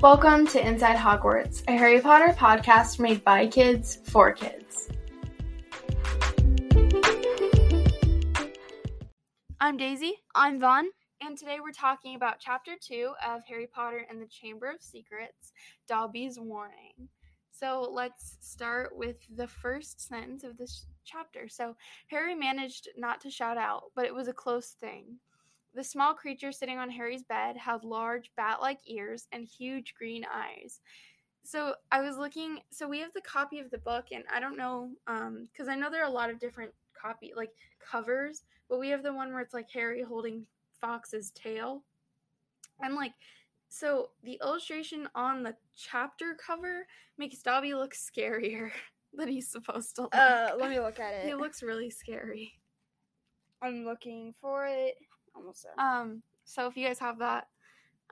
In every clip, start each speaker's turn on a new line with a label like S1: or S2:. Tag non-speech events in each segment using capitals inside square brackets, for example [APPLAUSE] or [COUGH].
S1: Welcome to Inside Hogwarts, a Harry Potter podcast made by kids for kids. I'm Daisy,
S2: I'm Vaughn.
S1: and today we're talking about Chapter 2 of Harry Potter and the Chamber of Secrets Dobby's Warning. So let's start with the first sentence of this chapter. So, Harry managed not to shout out, but it was a close thing. The small creature sitting on Harry's bed had large bat like ears and huge green eyes. So I was looking, so we have the copy of the book, and I don't know, um, because I know there are a lot of different copy, like covers, but we have the one where it's like Harry holding Fawkes's tail. And like, so the illustration on the chapter cover makes Dobby look scarier [LAUGHS] than he's supposed to look.
S2: Uh, let me look at [LAUGHS] it.
S1: he looks really scary.
S2: I'm looking for it. Almost there.
S1: Um, so if you guys have that,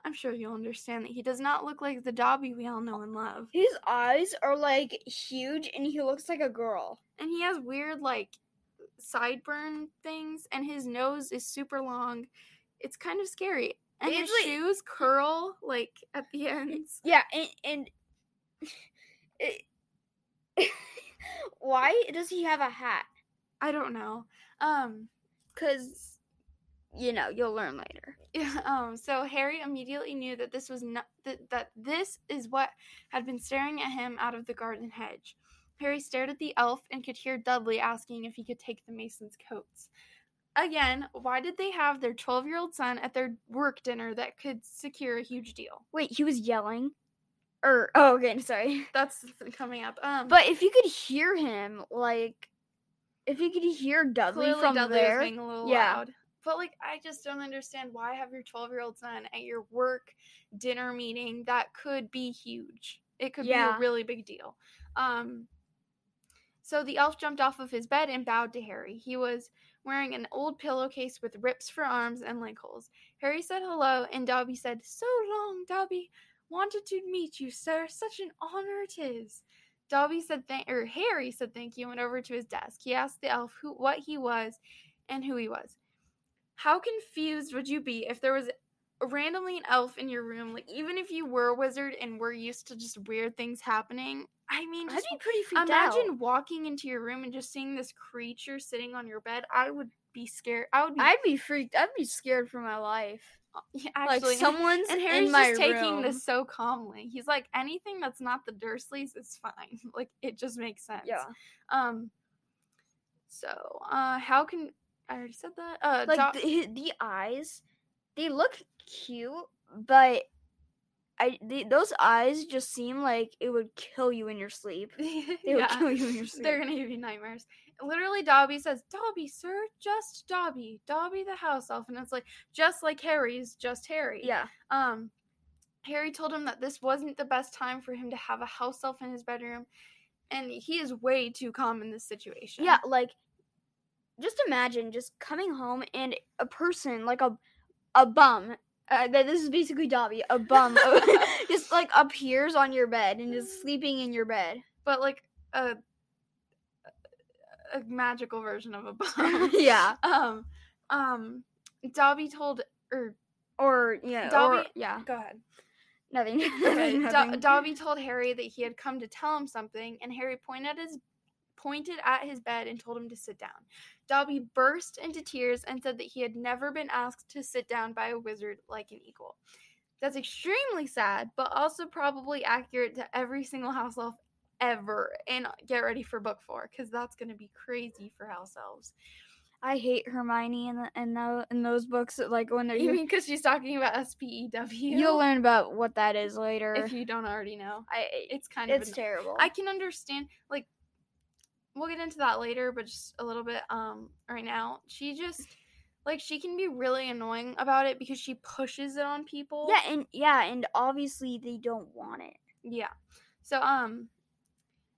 S1: I'm sure you'll understand that he does not look like the Dobby we all know and love.
S2: His eyes are like huge, and he looks like a girl.
S1: And he has weird like sideburn things, and his nose is super long. It's kind of scary. And his
S2: like-
S1: shoes curl like at the ends. [LAUGHS]
S2: Yeah, and and [LAUGHS] it, [LAUGHS] why does he have a hat?
S1: I don't know. Um,
S2: Cause you know you'll learn later. [LAUGHS]
S1: Um, so Harry immediately knew that this was not that, that this is what had been staring at him out of the garden hedge. Harry stared at the elf and could hear Dudley asking if he could take the Masons' coats. Again, why did they have their 12 year old son at their work dinner that could secure a huge deal?
S2: Wait, he was yelling. Or oh, okay, sorry. [LAUGHS]
S1: That's coming up. Um,
S2: But if you could hear him, like, if you could hear Dudley from
S1: Dudley
S2: there,
S1: was being a little
S2: yeah.
S1: loud. But like, I just don't understand why have your 12 year old son at your work dinner meeting that could be huge. It could be a really big deal. Um, so the elf jumped off of his bed and bowed to Harry. He was wearing an old pillowcase with rips for arms and leg holes. Harry said hello, and Dobby said, "So long, Dobby. Wanted to meet you, sir. Such an honor it is." Dobby said thank or Harry said thank you and went over to his desk. He asked the elf who what he was and who he was. How confused would you be if there was randomly an elf in your room? Like even if you were a wizard and were used to just weird things happening. I mean,
S2: I'd be pretty freaked
S1: imagine
S2: out.
S1: walking into your room and just seeing this creature sitting on your bed. I would be scared. I would be
S2: I'd be freaked. I'd be scared for my life.
S1: Yeah, actually,
S2: like [LAUGHS] someone's
S1: and Harry's
S2: in my
S1: just taking this so calmly. He's like, anything that's not the Dursleys is fine. [LAUGHS] Like it just makes sense.
S2: Yeah,
S1: Um. So, uh, how can I already said that? Uh,
S2: like
S1: Do-
S2: the, the eyes, they look cute, but I they, those eyes just seem like it would kill you in your sleep. [LAUGHS] they would kill you in your sleep.
S1: They're gonna give you nightmares. Literally, Dobby says, "Dobby, sir, just Dobby, Dobby the house elf," and it's like just like Harry's, just Harry.
S2: yeah,
S1: Um, Harry told him that this wasn't the best time for him to have a house elf in his bedroom, and he is way too calm in this situation.
S2: yeah. Like, just imagine just coming home and a person like a a bum. Uh, this is basically Dobby, a bum, [LAUGHS] [LAUGHS] just like appears on your bed and is sleeping in your bed.
S1: but like a a magical version of a bum. [LAUGHS]
S2: yeah,
S1: um, um, Dobby told or
S2: or yeah, or yeah,
S1: go ahead.
S2: nothing.
S1: Okay, Do-
S2: nothing.
S1: Dobby told Harry that he had come to tell him something, and Harry pointed his pointed at his bed and told him to sit down. Dobby burst into tears and said that he had never been asked to sit down by a wizard like an equal. That's extremely sad, but also probably accurate to every single house elf ever. And get ready for book four, because that's going to be crazy for house elves.
S2: I hate Hermione in the, in, in those books. Like when they're
S1: You [LAUGHS] mean because she's talking about S P E W?
S2: you'll learn about what that is later.
S1: if you don't already know.
S2: I
S1: It's kind of
S2: it's terrible.
S1: I can understand like we'll get into that later, but just a little bit um right now. She just like she can be really annoying about it because she pushes it on people.
S2: yeah, and yeah, and obviously they don't want it.
S1: Yeah. So um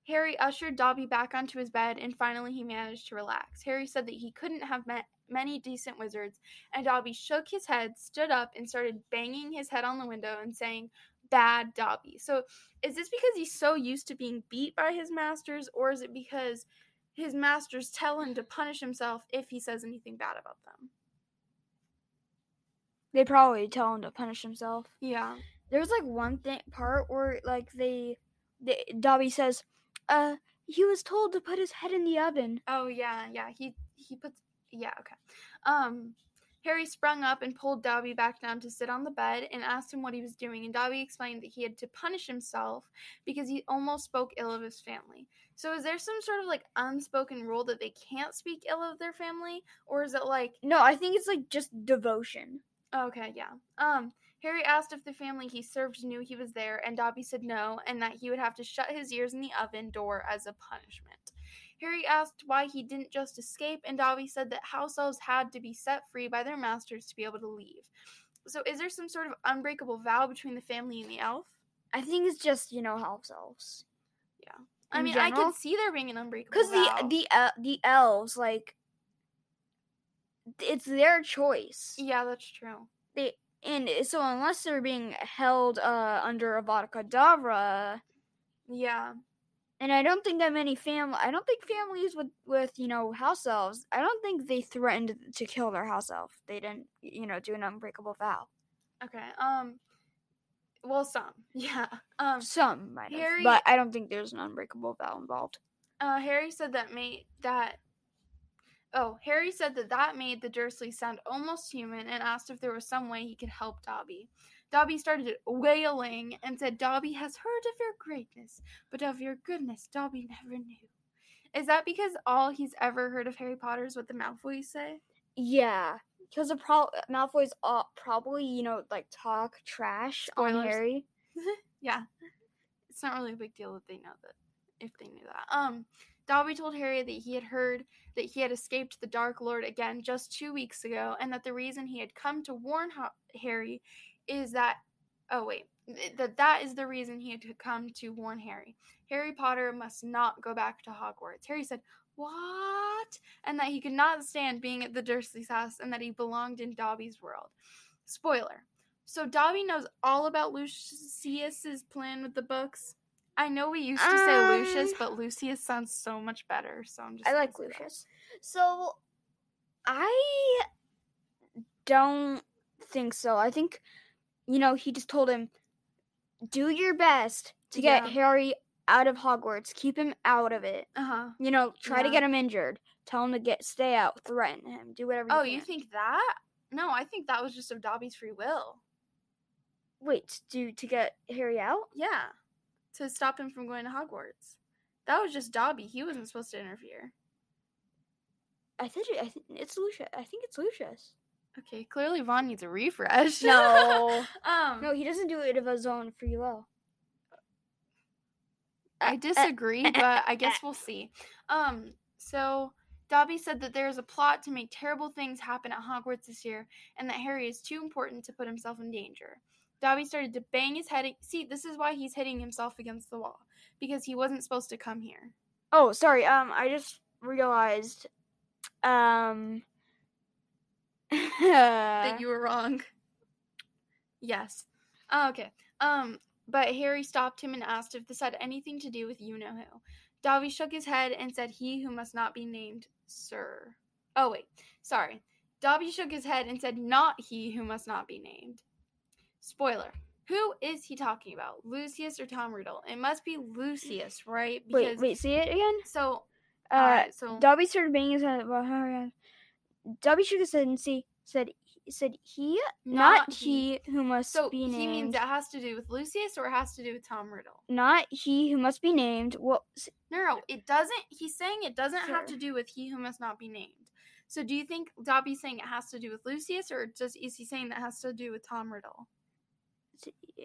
S1: Harry ushered Dobby back onto his bed and finally he managed to relax. Harry said that he couldn't have met many decent wizards, and Dobby shook his head, stood up, and started banging his head on the window and saying, Bad Dobby. So is this because he's so used to being beat by his masters, or is it because his masters tell him to punish himself if he says anything bad about them?
S2: They probably tell him to punish himself.
S1: Yeah.
S2: there's like one thing part where like they, they Dobby says, uh, he was told to put his head in the oven.
S1: Oh yeah, yeah. He he puts yeah, okay. Um Harry sprung up and pulled Dobby back down to sit on the bed and asked him what he was doing, and Dobby explained that he had to punish himself because he almost spoke ill of his family. So is there some sort of like unspoken rule that they can't speak ill of their family? Or is it like
S2: No, I think it's like just devotion.
S1: Okay, yeah. Um, Harry asked if the family he served knew he was there, and Dobby said no, and that he would have to shut his ears in the oven door as a punishment. Harry asked why he didn't just escape, and Dobby said that house elves had to be set free by their masters to be able to leave. So, is there some sort of unbreakable vow between the family and the elf?
S2: I think it's just you know house elves. Yeah.
S1: I
S2: In
S1: mean, I
S2: general?
S1: could see there being an unbreakable
S2: Because the the el- the elves like it's their choice.
S1: yeah, that's true.
S2: They and so unless they're being held uh under Avada Kedavra,
S1: Yeah,
S2: and I don't think that many family I don't think families with with you know house elves I don't think they threatened to kill their house elf. They didn't you know do an unbreakable vow.
S1: okay. Um, well, some. [LAUGHS] Yeah. Um,
S2: Some might have,
S1: Harry-
S2: but I don't think there's an unbreakable vow involved.
S1: Uh, Harry said that made that. Oh, Harry said that that made the Dursleys sound almost human and asked if there was some way he could help Dobby. Dobby started wailing and said, Dobby has heard of your greatness, but of your goodness Dobby never knew. Is that because all he's ever heard of Harry Potter is what the Malfoys say?
S2: Yeah, because the pro- Malfoy's uh, probably you know like talk trash on Harry. [LAUGHS]
S1: yeah. It's not really a big deal that they know that if they knew that. Um Dobby told Harry that he had heard that he had escaped the Dark Lord again just 2 weeks ago and that the reason he had come to warn ha- Harry is that oh wait, that that is the reason he had to come to warn Harry. Harry Potter must not go back to Hogwarts. Harry said, "What?" and that he could not stand being at the Dursleys' house and that he belonged in Dobby's world. Spoiler. So Dobby knows all about Lucius's plan with the books. I know we used to say Lucius,
S2: Um,
S1: but Lucius sounds so much better. So I'm just.
S2: I like
S1: say that.
S2: Lucius. So I don't think so. I think you know he just told him do your best to get
S1: Yeah.
S2: Harry out of Hogwarts. Keep him out of it.
S1: Uh huh.
S2: You know, try to get him injured. Tell him to get stay out. Threaten him. Do whatever.
S1: Oh,
S2: you,
S1: you think that? No, I think that was just of Dobby's free will.
S2: Wait, do to get Harry out?
S1: Yeah, to stop him from going to Hogwarts. That was just Dobby. He wasn't supposed to interfere.
S2: I think I think it's Lucius. I think it's Lucius.
S1: Okay, clearly Vaughn needs a refresh.
S2: No. [LAUGHS]
S1: um,
S2: No, he doesn't do it of his own free will.
S1: I [LAUGHS] disagree, but I guess we'll see. Um, so Dobby said that there is a plot to make terrible things happen at Hogwarts this year, and that Harry is too important to put himself in danger. Dobby started to bang his head. See, this is why he's hitting himself against the wall because he wasn't supposed to come here.
S2: Oh, sorry. Um, I just realized. Um.
S1: That [LAUGHS] you were wrong. Yes. Oh, okay. Um, but Harry stopped him and asked if this had anything to do with you know who. Dobby shook his head and said, "He who must not be named, sir." Oh wait, sorry. Dobby shook his head and said, "Not he who must not be named." Spoiler. Who is he talking about? Lucius or Tom Riddle? It must be Lucius, right?
S2: wait, wait. See it again.
S1: So,
S2: Uh,
S1: alright, so
S2: Dobby started banging his head. Well, Harry- Dobby shook his head and see said said he not, he, who must
S1: So
S2: be named.
S1: he means it has to do with Lucius or it has to do with Tom Riddle.
S2: not he who must be named. Well,
S1: No, no, it doesn't. He's saying it doesn't have to do with he who must not be named. So do you think Dobby's saying it has to do with Lucius, or just is he saying that has to do with Tom Riddle?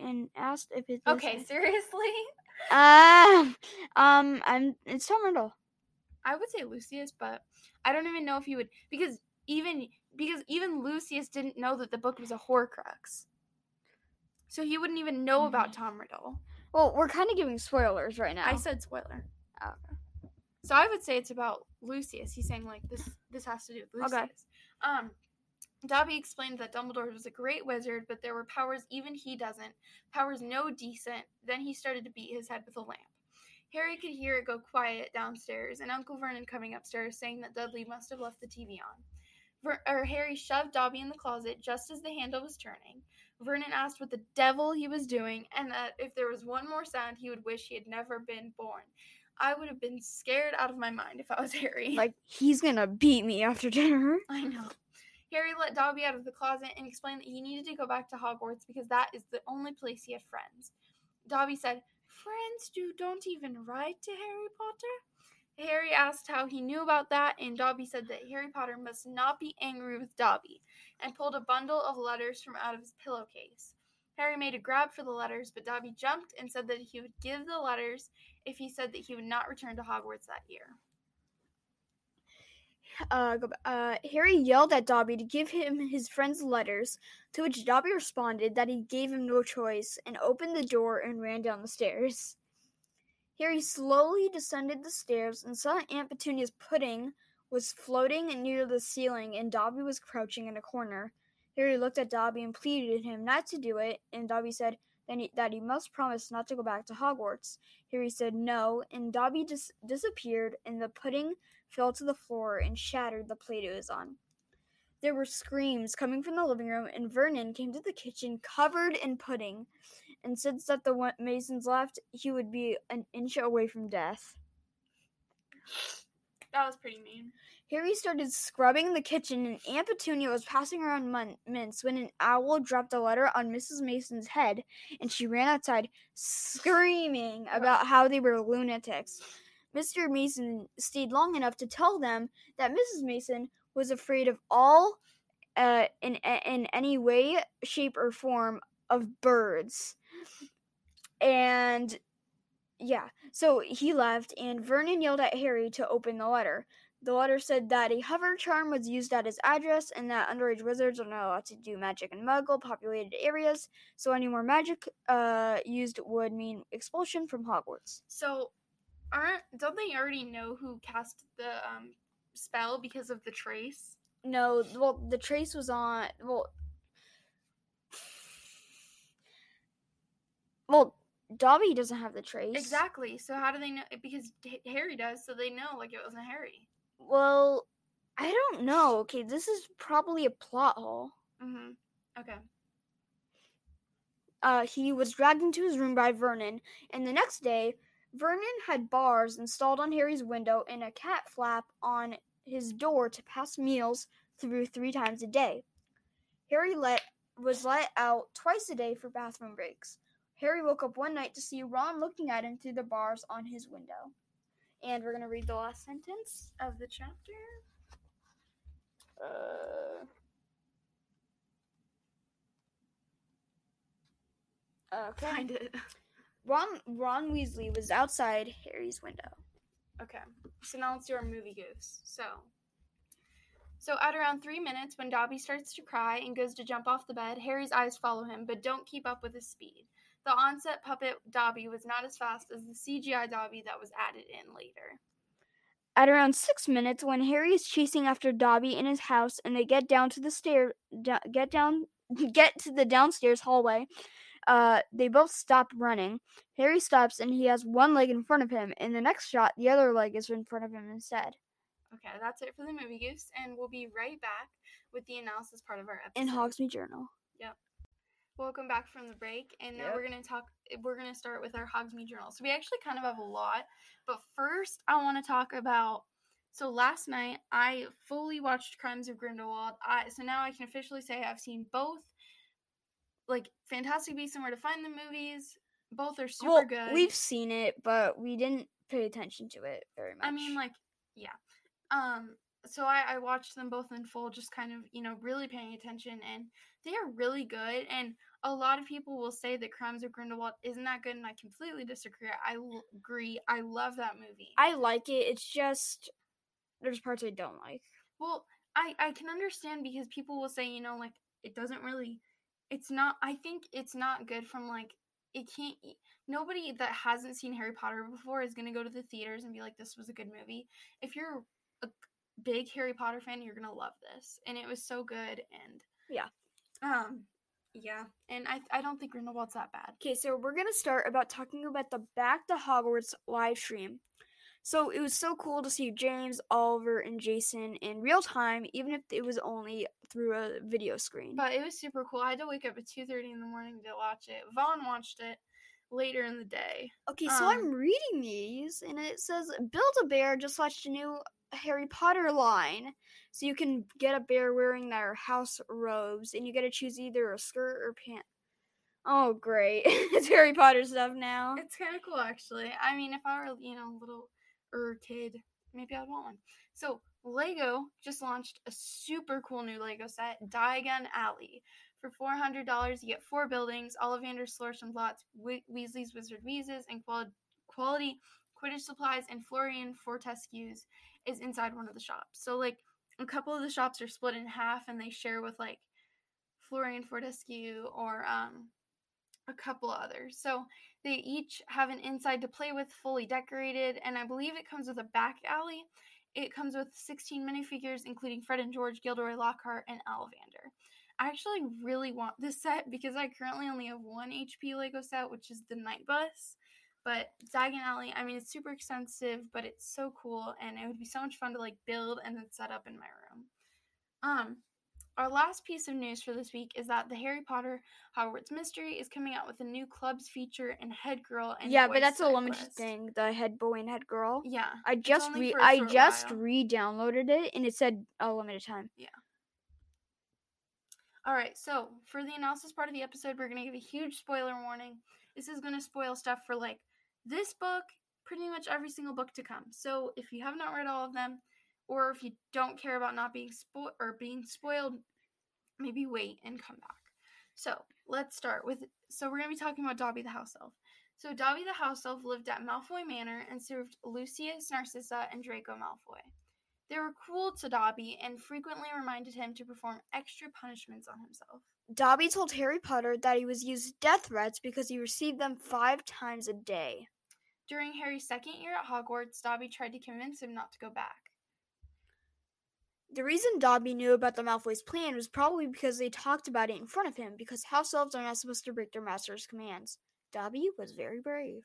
S2: and asked if it.
S1: Okay, seriously,
S2: Uh, [LAUGHS] um, I'm. It's Tom Riddle.
S1: I would say Lucius, but I don't even know if he would because even because even Lucius didn't know that the book was a Horcrux, so he wouldn't even know about Tom Riddle.
S2: Well, we're kind of giving spoilers right now.
S1: I said spoiler.
S2: Oh,
S1: So I would say it's about Lucius. He's saying like this this has to do with Lucius.
S2: Okay.
S1: Um Dobby explained that Dumbledore was a great wizard, but there were powers even he doesn't, powers no decent. Then he started to beat his head with a lamp. Harry could hear it go quiet downstairs, and Uncle Vernon coming upstairs saying that Dudley must have left the TV on. Ver- or Harry shoved Dobby in the closet just as the handle was turning. Vernon asked what the devil he was doing and that if there was one more sound, he would wish he had never been born. I would have been scared out of my mind if I was Harry.
S2: Like he's gonna beat me after dinner. [LAUGHS]
S1: I know. Harry let Dobby out of the closet and explained that he needed to go back to Hogwarts because that is the only place he had friends. Dobby said, Friends do don't even write to Harry Potter? Harry asked how he knew about that, and Dobby said that Harry Potter must not be angry with Dobby, and pulled a bundle of letters from out of his pillowcase. Harry made a grab for the letters, but Dobby jumped and said that he would give the letters if he said that he would not return to Hogwarts that year.
S2: Uh, uh, Harry yelled at Dobby to give him his friend's letters, to which Dobby responded that he gave him no choice and opened the door and ran down the stairs. Harry slowly descended the stairs and saw Aunt Petunia's pudding was floating near the ceiling and Dobby was crouching in a corner. Harry looked at Dobby and pleaded him not to do it, and Dobby said that he, that he must promise not to go back to Hogwarts. Harry said no, and Dobby dis- disappeared, and the pudding fell to the floor and shattered the plate it was on. There were screams coming from the living room, and Vernon came to the kitchen covered in pudding. And since that the Masons left, he would be an inch away from death.
S1: That was pretty mean.
S2: Harry started scrubbing the kitchen, and Aunt Petunia was passing around mun- mints when an owl dropped a letter on Mrs. Mason's head, and she ran outside screaming [LAUGHS] about how they were lunatics. Mr. Mason stayed long enough to tell them that Mrs. Mason was afraid of all, uh, in in any way, shape, or form of birds, and yeah. So he left, and Vernon yelled at Harry to open the letter. The letter said that a hover charm was used at his address and that underage wizards are not allowed to do magic in muggle populated areas, so any more magic uh, used would mean expulsion from Hogwarts.
S1: So, aren't don't they already know who cast the um spell because of the trace?
S2: No, well, the trace was on. Well, well, Dobby doesn't have the trace.
S1: Exactly. So how do they know? Because Harry does, so they know like it wasn't Harry.
S2: Well, I don't know. Okay, this is probably a plot hole.
S1: Mm-hmm. Okay.
S2: uh, he was dragged into his room by Vernon, and the next day, Vernon had bars installed on Harry's window and a cat flap on his door to pass meals through three times a day. Harry let was let out twice a day for bathroom breaks. Harry woke up one night to see Ron looking at him through the bars on his window. And we're gonna read the last sentence.
S1: Of the chapter.
S2: Uh, okay.
S1: Find it.
S2: Ron Ron Weasley was outside Harry's window.
S1: Okay. So now let's do our movie goose. So. So at around three minutes, when Dobby starts to cry and goes to jump off the bed, Harry's eyes follow him, but don't keep up with his speed. The onset puppet Dobby was not as fast as the CGI Dobby that was added in later.
S2: At around six minutes, when Harry is chasing after Dobby in his house, and they get down to the stair, get down, [LAUGHS] get to the downstairs hallway, uh, they both stop running. Harry stops, and he has one leg in front of him. In the next shot, the other leg is in front of him instead.
S1: Okay, that's it for the movie goose, and we'll be right back with the analysis part of our episode.
S2: In Hogsmeade Journal.
S1: Welcome back from the break, and now
S2: Yep.
S1: we're gonna talk. We're gonna start with our Hogsmeade journal. So we actually kind of have a lot, but first I want to talk about. So last night I fully watched Crimes of Grindelwald. I so now I can officially say I've seen both, like Fantastic Beasts and Where to Find the movies. Both are super
S2: well,
S1: good.
S2: we've seen it, but we didn't pay attention to it very much.
S1: I mean, like, yeah. Um, so I, I watched them both in full, just kind of, you know, really paying attention, and they are really good. And a lot of people will say that Crimes of Grindelwald isn't that good, and I completely disagree. I l- agree. I love that movie.
S2: I like it. It's just there's parts I don't like.
S1: well, I I can understand because people will say, you know, like it doesn't really. It's not. I think it's not good from like it can't. Nobody that hasn't seen Harry Potter before is gonna go to the theaters and be like, "This was a good movie." If you're a big Harry Potter fan, you're gonna love this, and it was so good. And
S2: Yeah.
S1: Um, yeah, and I I don't think Grindelwald's that bad.
S2: Okay, so we're gonna start about talking about the Back to Hogwarts live stream. So it was so cool to see James, Oliver, and Jason in real time, even if it was only through a video screen.
S1: But it was super cool. I had to wake up at two thirty in the morning to watch it. Vaughn watched it later in the day.
S2: Okay, so
S1: Um,
S2: I'm reading these, and it says Build a Bear just launched a new Harry Potter line. So you can get a bear wearing their house robes, and you get to choose either a skirt or pant. Oh, great. [LAUGHS] it's Harry Potter stuff now.
S1: It's kind of cool, actually. I mean, if I were, you know, a little er kid, maybe I'd want one. So, Lego just launched a super cool new Lego set, Diagon Alley. For $400, you get four buildings, Ollivander's Flourish and Blotts, we- Weasley's Wizard Wheezes, and quali- quality Quidditch supplies and Florian Fortescue's is inside one of the shops. So, like, a couple of the shops are split in half and they share with, like, Florian Fortescue or, um, a couple others. So they each have an inside to play with, fully decorated, and I believe it comes with a back alley. It comes with 16 minifigures, including Fred and George, Gilderoy Lockhart, and Ollivander. I actually really want this set because I currently only have one HP Lego set, which is the Night Bus. But Diagon Alley, I mean, it's super expensive, but it's so cool, and it would be so much fun to like build and then set up in my room. Um, our last piece of news for this week is that the Harry Potter Hogwarts Mystery is coming out with a new clubs feature and head girl and
S2: yeah, but that's a limited thing. The head boy and head girl.
S1: Yeah,
S2: I just re I just
S1: while.
S2: re-downloaded it, and it said a limited time.
S1: All right, so for the analysis part of the episode, we're going to give a huge spoiler warning. This is going to spoil stuff for like this book, pretty much every single book to come. So if you have not read all of them, or if you don't care about not being spoiled or being spoiled, maybe wait and come back. So let's start with. So we're going to be talking about Dobby the house elf. So Dobby the house elf lived at Malfoy Manor and served Lucius, Narcissa, and Draco Malfoy. They were cruel to Dobby and frequently reminded him to perform extra punishments on himself.
S2: Dobby told Harry Potter that he was used death threats because he received them five times a day.
S1: During Harry's second year at Hogwarts, Dobby tried to convince him not to go back.
S2: The reason Dobby knew about the Malfoy's plan was probably because they talked about it in front of him, because house elves are not supposed to break their master's commands. Dobby was very brave.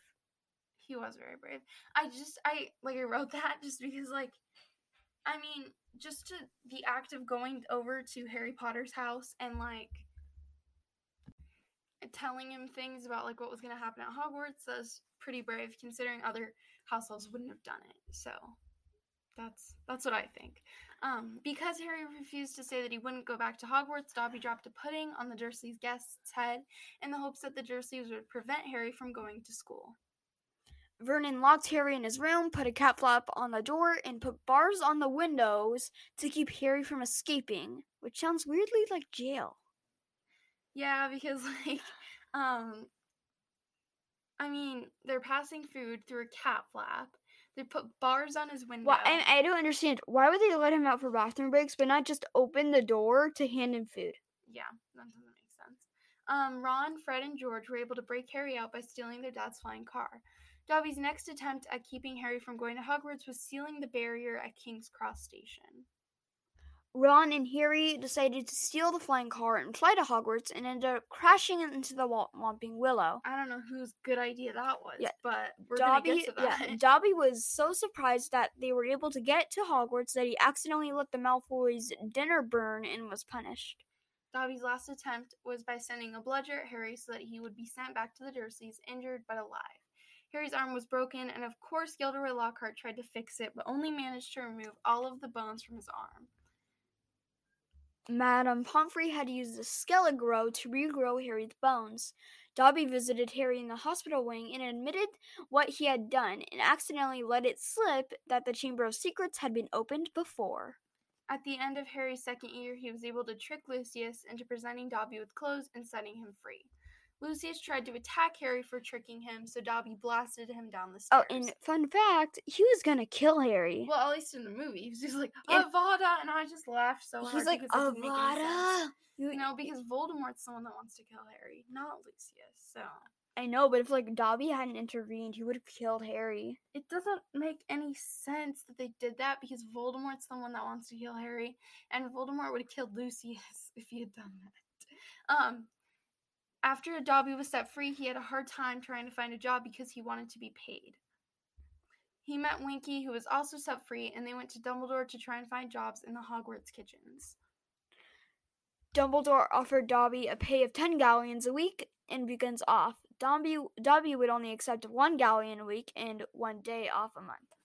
S1: He was very brave. I just, I, like, I wrote [LAUGHS] that just because, like, I mean, just to the act of going over to Harry Potter's house and, like, telling him things about, like, what was going to happen at Hogwarts, that's pretty brave considering other house elves wouldn't have done it. So, that's, that's what I think. Um, because Harry refused to say that he wouldn't go back to Hogwarts, Dobby dropped a pudding on the Dursleys' guest's head in the hopes that the Dursleys would prevent Harry from going to school.
S2: Vernon locked Harry in his room, put a cat flap on the door, and put bars on the windows to keep Harry from escaping, which sounds weirdly like jail.
S1: Yeah, because [LAUGHS] like, um, I mean, they're passing food through a cat flap. They put bars on his window.
S2: Well, and I don't understand why would they let him out for bathroom breaks, but not just open the door to hand him food?
S1: yeah, that doesn't make sense. Um, Ron, Fred, and George were able to break Harry out by stealing their dad's flying car. Dobby's next attempt at keeping Harry from going to Hogwarts was sealing the barrier at King's Cross Station.
S2: Ron and Harry decided to steal the flying car and fly to Hogwarts and ended up crashing into the Whomping Willow.
S1: I don't know whose good idea that was,
S2: Yeah,
S1: but we're
S2: Dobby,
S1: get to that.
S2: yeah, [LAUGHS] Dobby was so surprised that they were able to get to Hogwarts that he accidentally let the Malfoys' dinner burn and was punished.
S1: Dobby's last attempt was by sending a bludger at Harry so that he would be sent back to the Dursleys, injured but alive. Harry's arm was broken, and of course, Gilderoy Lockhart tried to fix it, but only managed to remove all of the bones from his arm.
S2: Madame Pomfrey had used the Skele-Gro to regrow Harry's bones. Dobby visited Harry in the hospital wing and admitted what he had done and accidentally let it slip that the Chamber of Secrets had been opened before.
S1: At the end of Harry's second year, he was able to trick Lucius into presenting Dobby with clothes and setting him free. Lucius tried to attack Harry for tricking him, so Dobby blasted him down the stairs.
S2: Oh, and fun fact, he was gonna kill Harry.
S1: well, at least in the movie, he was just like Avada, and I just laughed so hard.
S2: He's like,
S1: because it didn't make any sense.
S2: Avada. You-
S1: No, because Voldemort's the one that wants to kill Harry, not Lucius. So
S2: I know, but if like Dobby hadn't intervened, he would have killed Harry.
S1: it doesn't make any sense that they did that because Voldemort's the one that wants to kill Harry, and Voldemort would have killed Lucius [LAUGHS] if he had done that. Um, after Dobby was set free, he had a hard time trying to find a job because he wanted to be paid. He met Winky, who was also set free, and they went to Dumbledore to try and find jobs in the Hogwarts kitchens.
S2: Dumbledore offered Dobby a pay of 10 galleons a week and begins off. Dobby, Dobby would only accept one galleon a week and one day off a month.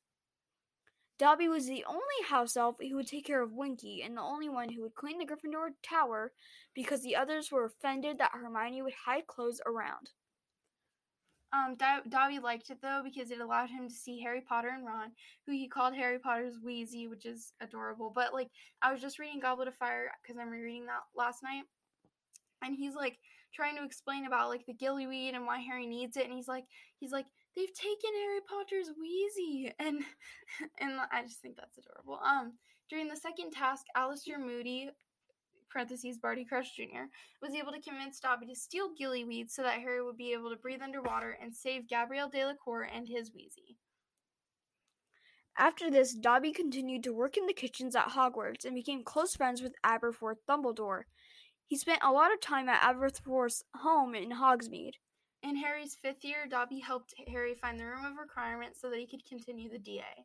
S2: Dobby was the only house elf who would take care of Winky and the only one who would clean the Gryffindor tower because the others were offended that Hermione would hide clothes around.
S1: Um, Do- Dobby liked it though because it allowed him to see Harry Potter and Ron, who he called Harry Potter's Wheezy, which is adorable. But like, I was just reading Goblet of Fire because I'm rereading that last night, and he's like trying to explain about like the gillyweed and why Harry needs it, and he's like, he's like, they've taken Harry Potter's Wheezy, and [LAUGHS] and I just think that's adorable. Um, during the second task, Alastor Moody parentheses Barty Crouch Jr., was able to convince Dobby to steal Gillyweed so that Harry would be able to breathe underwater and save Gabrielle Delacour and his Wheezy.
S2: After this, Dobby continued to work in the kitchens at Hogwarts and became close friends with Aberforth Dumbledore. He spent a lot of time at Aberforth's home in Hogsmeade.
S1: In Harry's fifth year, Dobby helped Harry find the room of requirement so that he could continue the DA.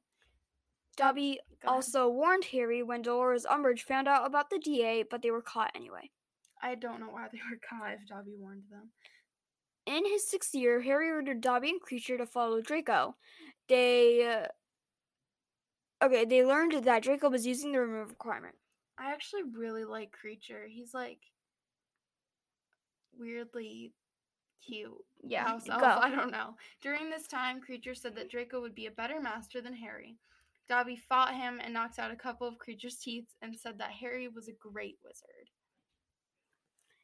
S2: Dobby also warned Harry when Dolores Umbridge found out about the DA, but they were caught anyway.
S1: I don't know why they were caught if Dobby warned them.
S2: In his sixth year, Harry ordered Dobby and Kreacher to follow Draco. They. Uh, okay, they learned that Draco was using the room of requirement.
S1: I actually really like Kreacher. He's like weirdly cute.
S2: Yeah,
S1: house elf.
S2: go.
S1: I don't know. During this time, Kreacher said that Draco would be a better master than Harry. Dobby fought him and knocked out a couple of Kreacher's teeth and said that Harry was a great wizard.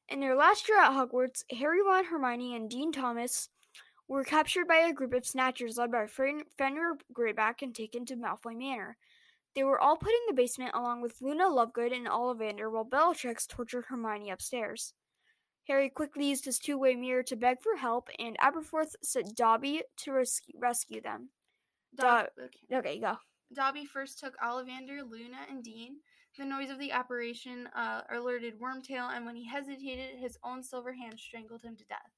S2: In their last year at Hogwarts, Harry, Ron, Hermione, and Dean Thomas were captured by a group of snatchers led by Fen- Fenrir Greyback and taken to Malfoy Manor. They were all put in the basement along with Luna Lovegood and Ollivander while Bellatrix tortured Hermione upstairs. Harry quickly used his two-way mirror to beg for help, and Aberforth sent Dobby to rescue, rescue them.
S1: Dob-
S2: Do-
S1: okay.
S2: Okay, go.
S1: Dobby first took Ollivander, Luna, and Dean. The noise of the operation uh, alerted Wormtail, and when he hesitated, his own silver hand strangled him to death.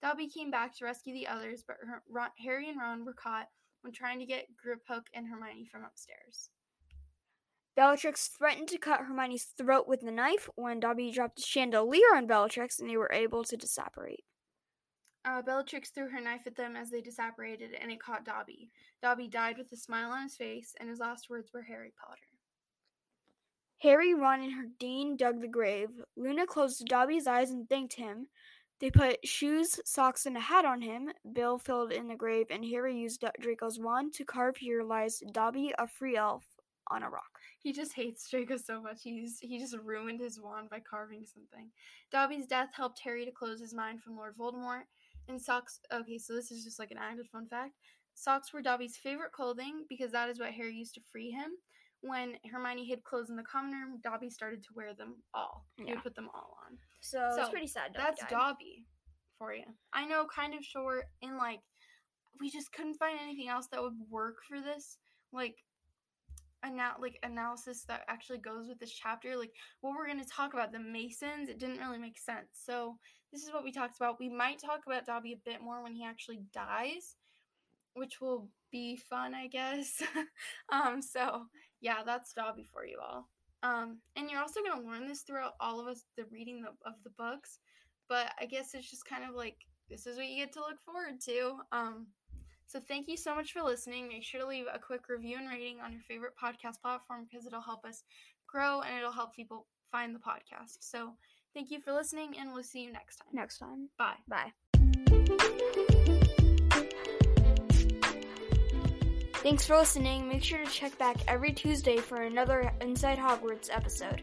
S1: Dobby came back to rescue the others, but Her- Ron- Harry and Ron were caught when trying to get Griphook and Hermione from upstairs.
S2: Bellatrix threatened to cut Hermione's throat with a knife when Dobby dropped a chandelier on Bellatrix, and they were able to disapparate.
S1: Uh, Bellatrix threw her knife at them as they disapparated, and it caught Dobby. Dobby died with a smile on his face, and his last words were Harry Potter.
S2: Harry, Ron, and her Dean dug the grave. Luna closed Dobby's eyes and thanked him. They put shoes, socks, and a hat on him. Bill filled in the grave, and Harry used Draco's wand to carve Here Lies Dobby, a free elf, on a rock.
S1: He just hates Draco so much. He's he just ruined his wand by carving something. Dobby's death helped Harry to close his mind from Lord Voldemort. And socks. Okay, so this is just like an added fun fact. Socks were Dobby's favorite clothing because that is what Harry used to free him. When Hermione hid clothes in the common room, Dobby started to wear them all. He would put them all on.
S2: So,
S1: So,
S2: it's pretty sad. Dobby
S1: That's
S2: died.
S1: Dobby for you. I know, kind of short, and like, we just couldn't find anything else that would work for this. Like, ana- like analysis that actually goes with this chapter. Like, what we're going to talk about, the Masons, it didn't really make sense. So, this is what we talked about. We might talk about Dobby a bit more when he actually dies, which will be fun, I guess. [LAUGHS] um, so yeah, that's Dobby for you all. Um, and you're also gonna learn this throughout all of us the reading the, of the books, but I guess it's just kind of like this is what you get to look forward to. Um, so thank you so much for listening. Make sure to leave a quick review and rating on your favorite podcast platform because it'll help us grow and it'll help people find the podcast. So thank you for listening, and we'll see you next time.
S2: Next time.
S1: Bye.
S2: Bye. Thanks for listening. Make sure to check back every Tuesday for another Inside Hogwarts episode.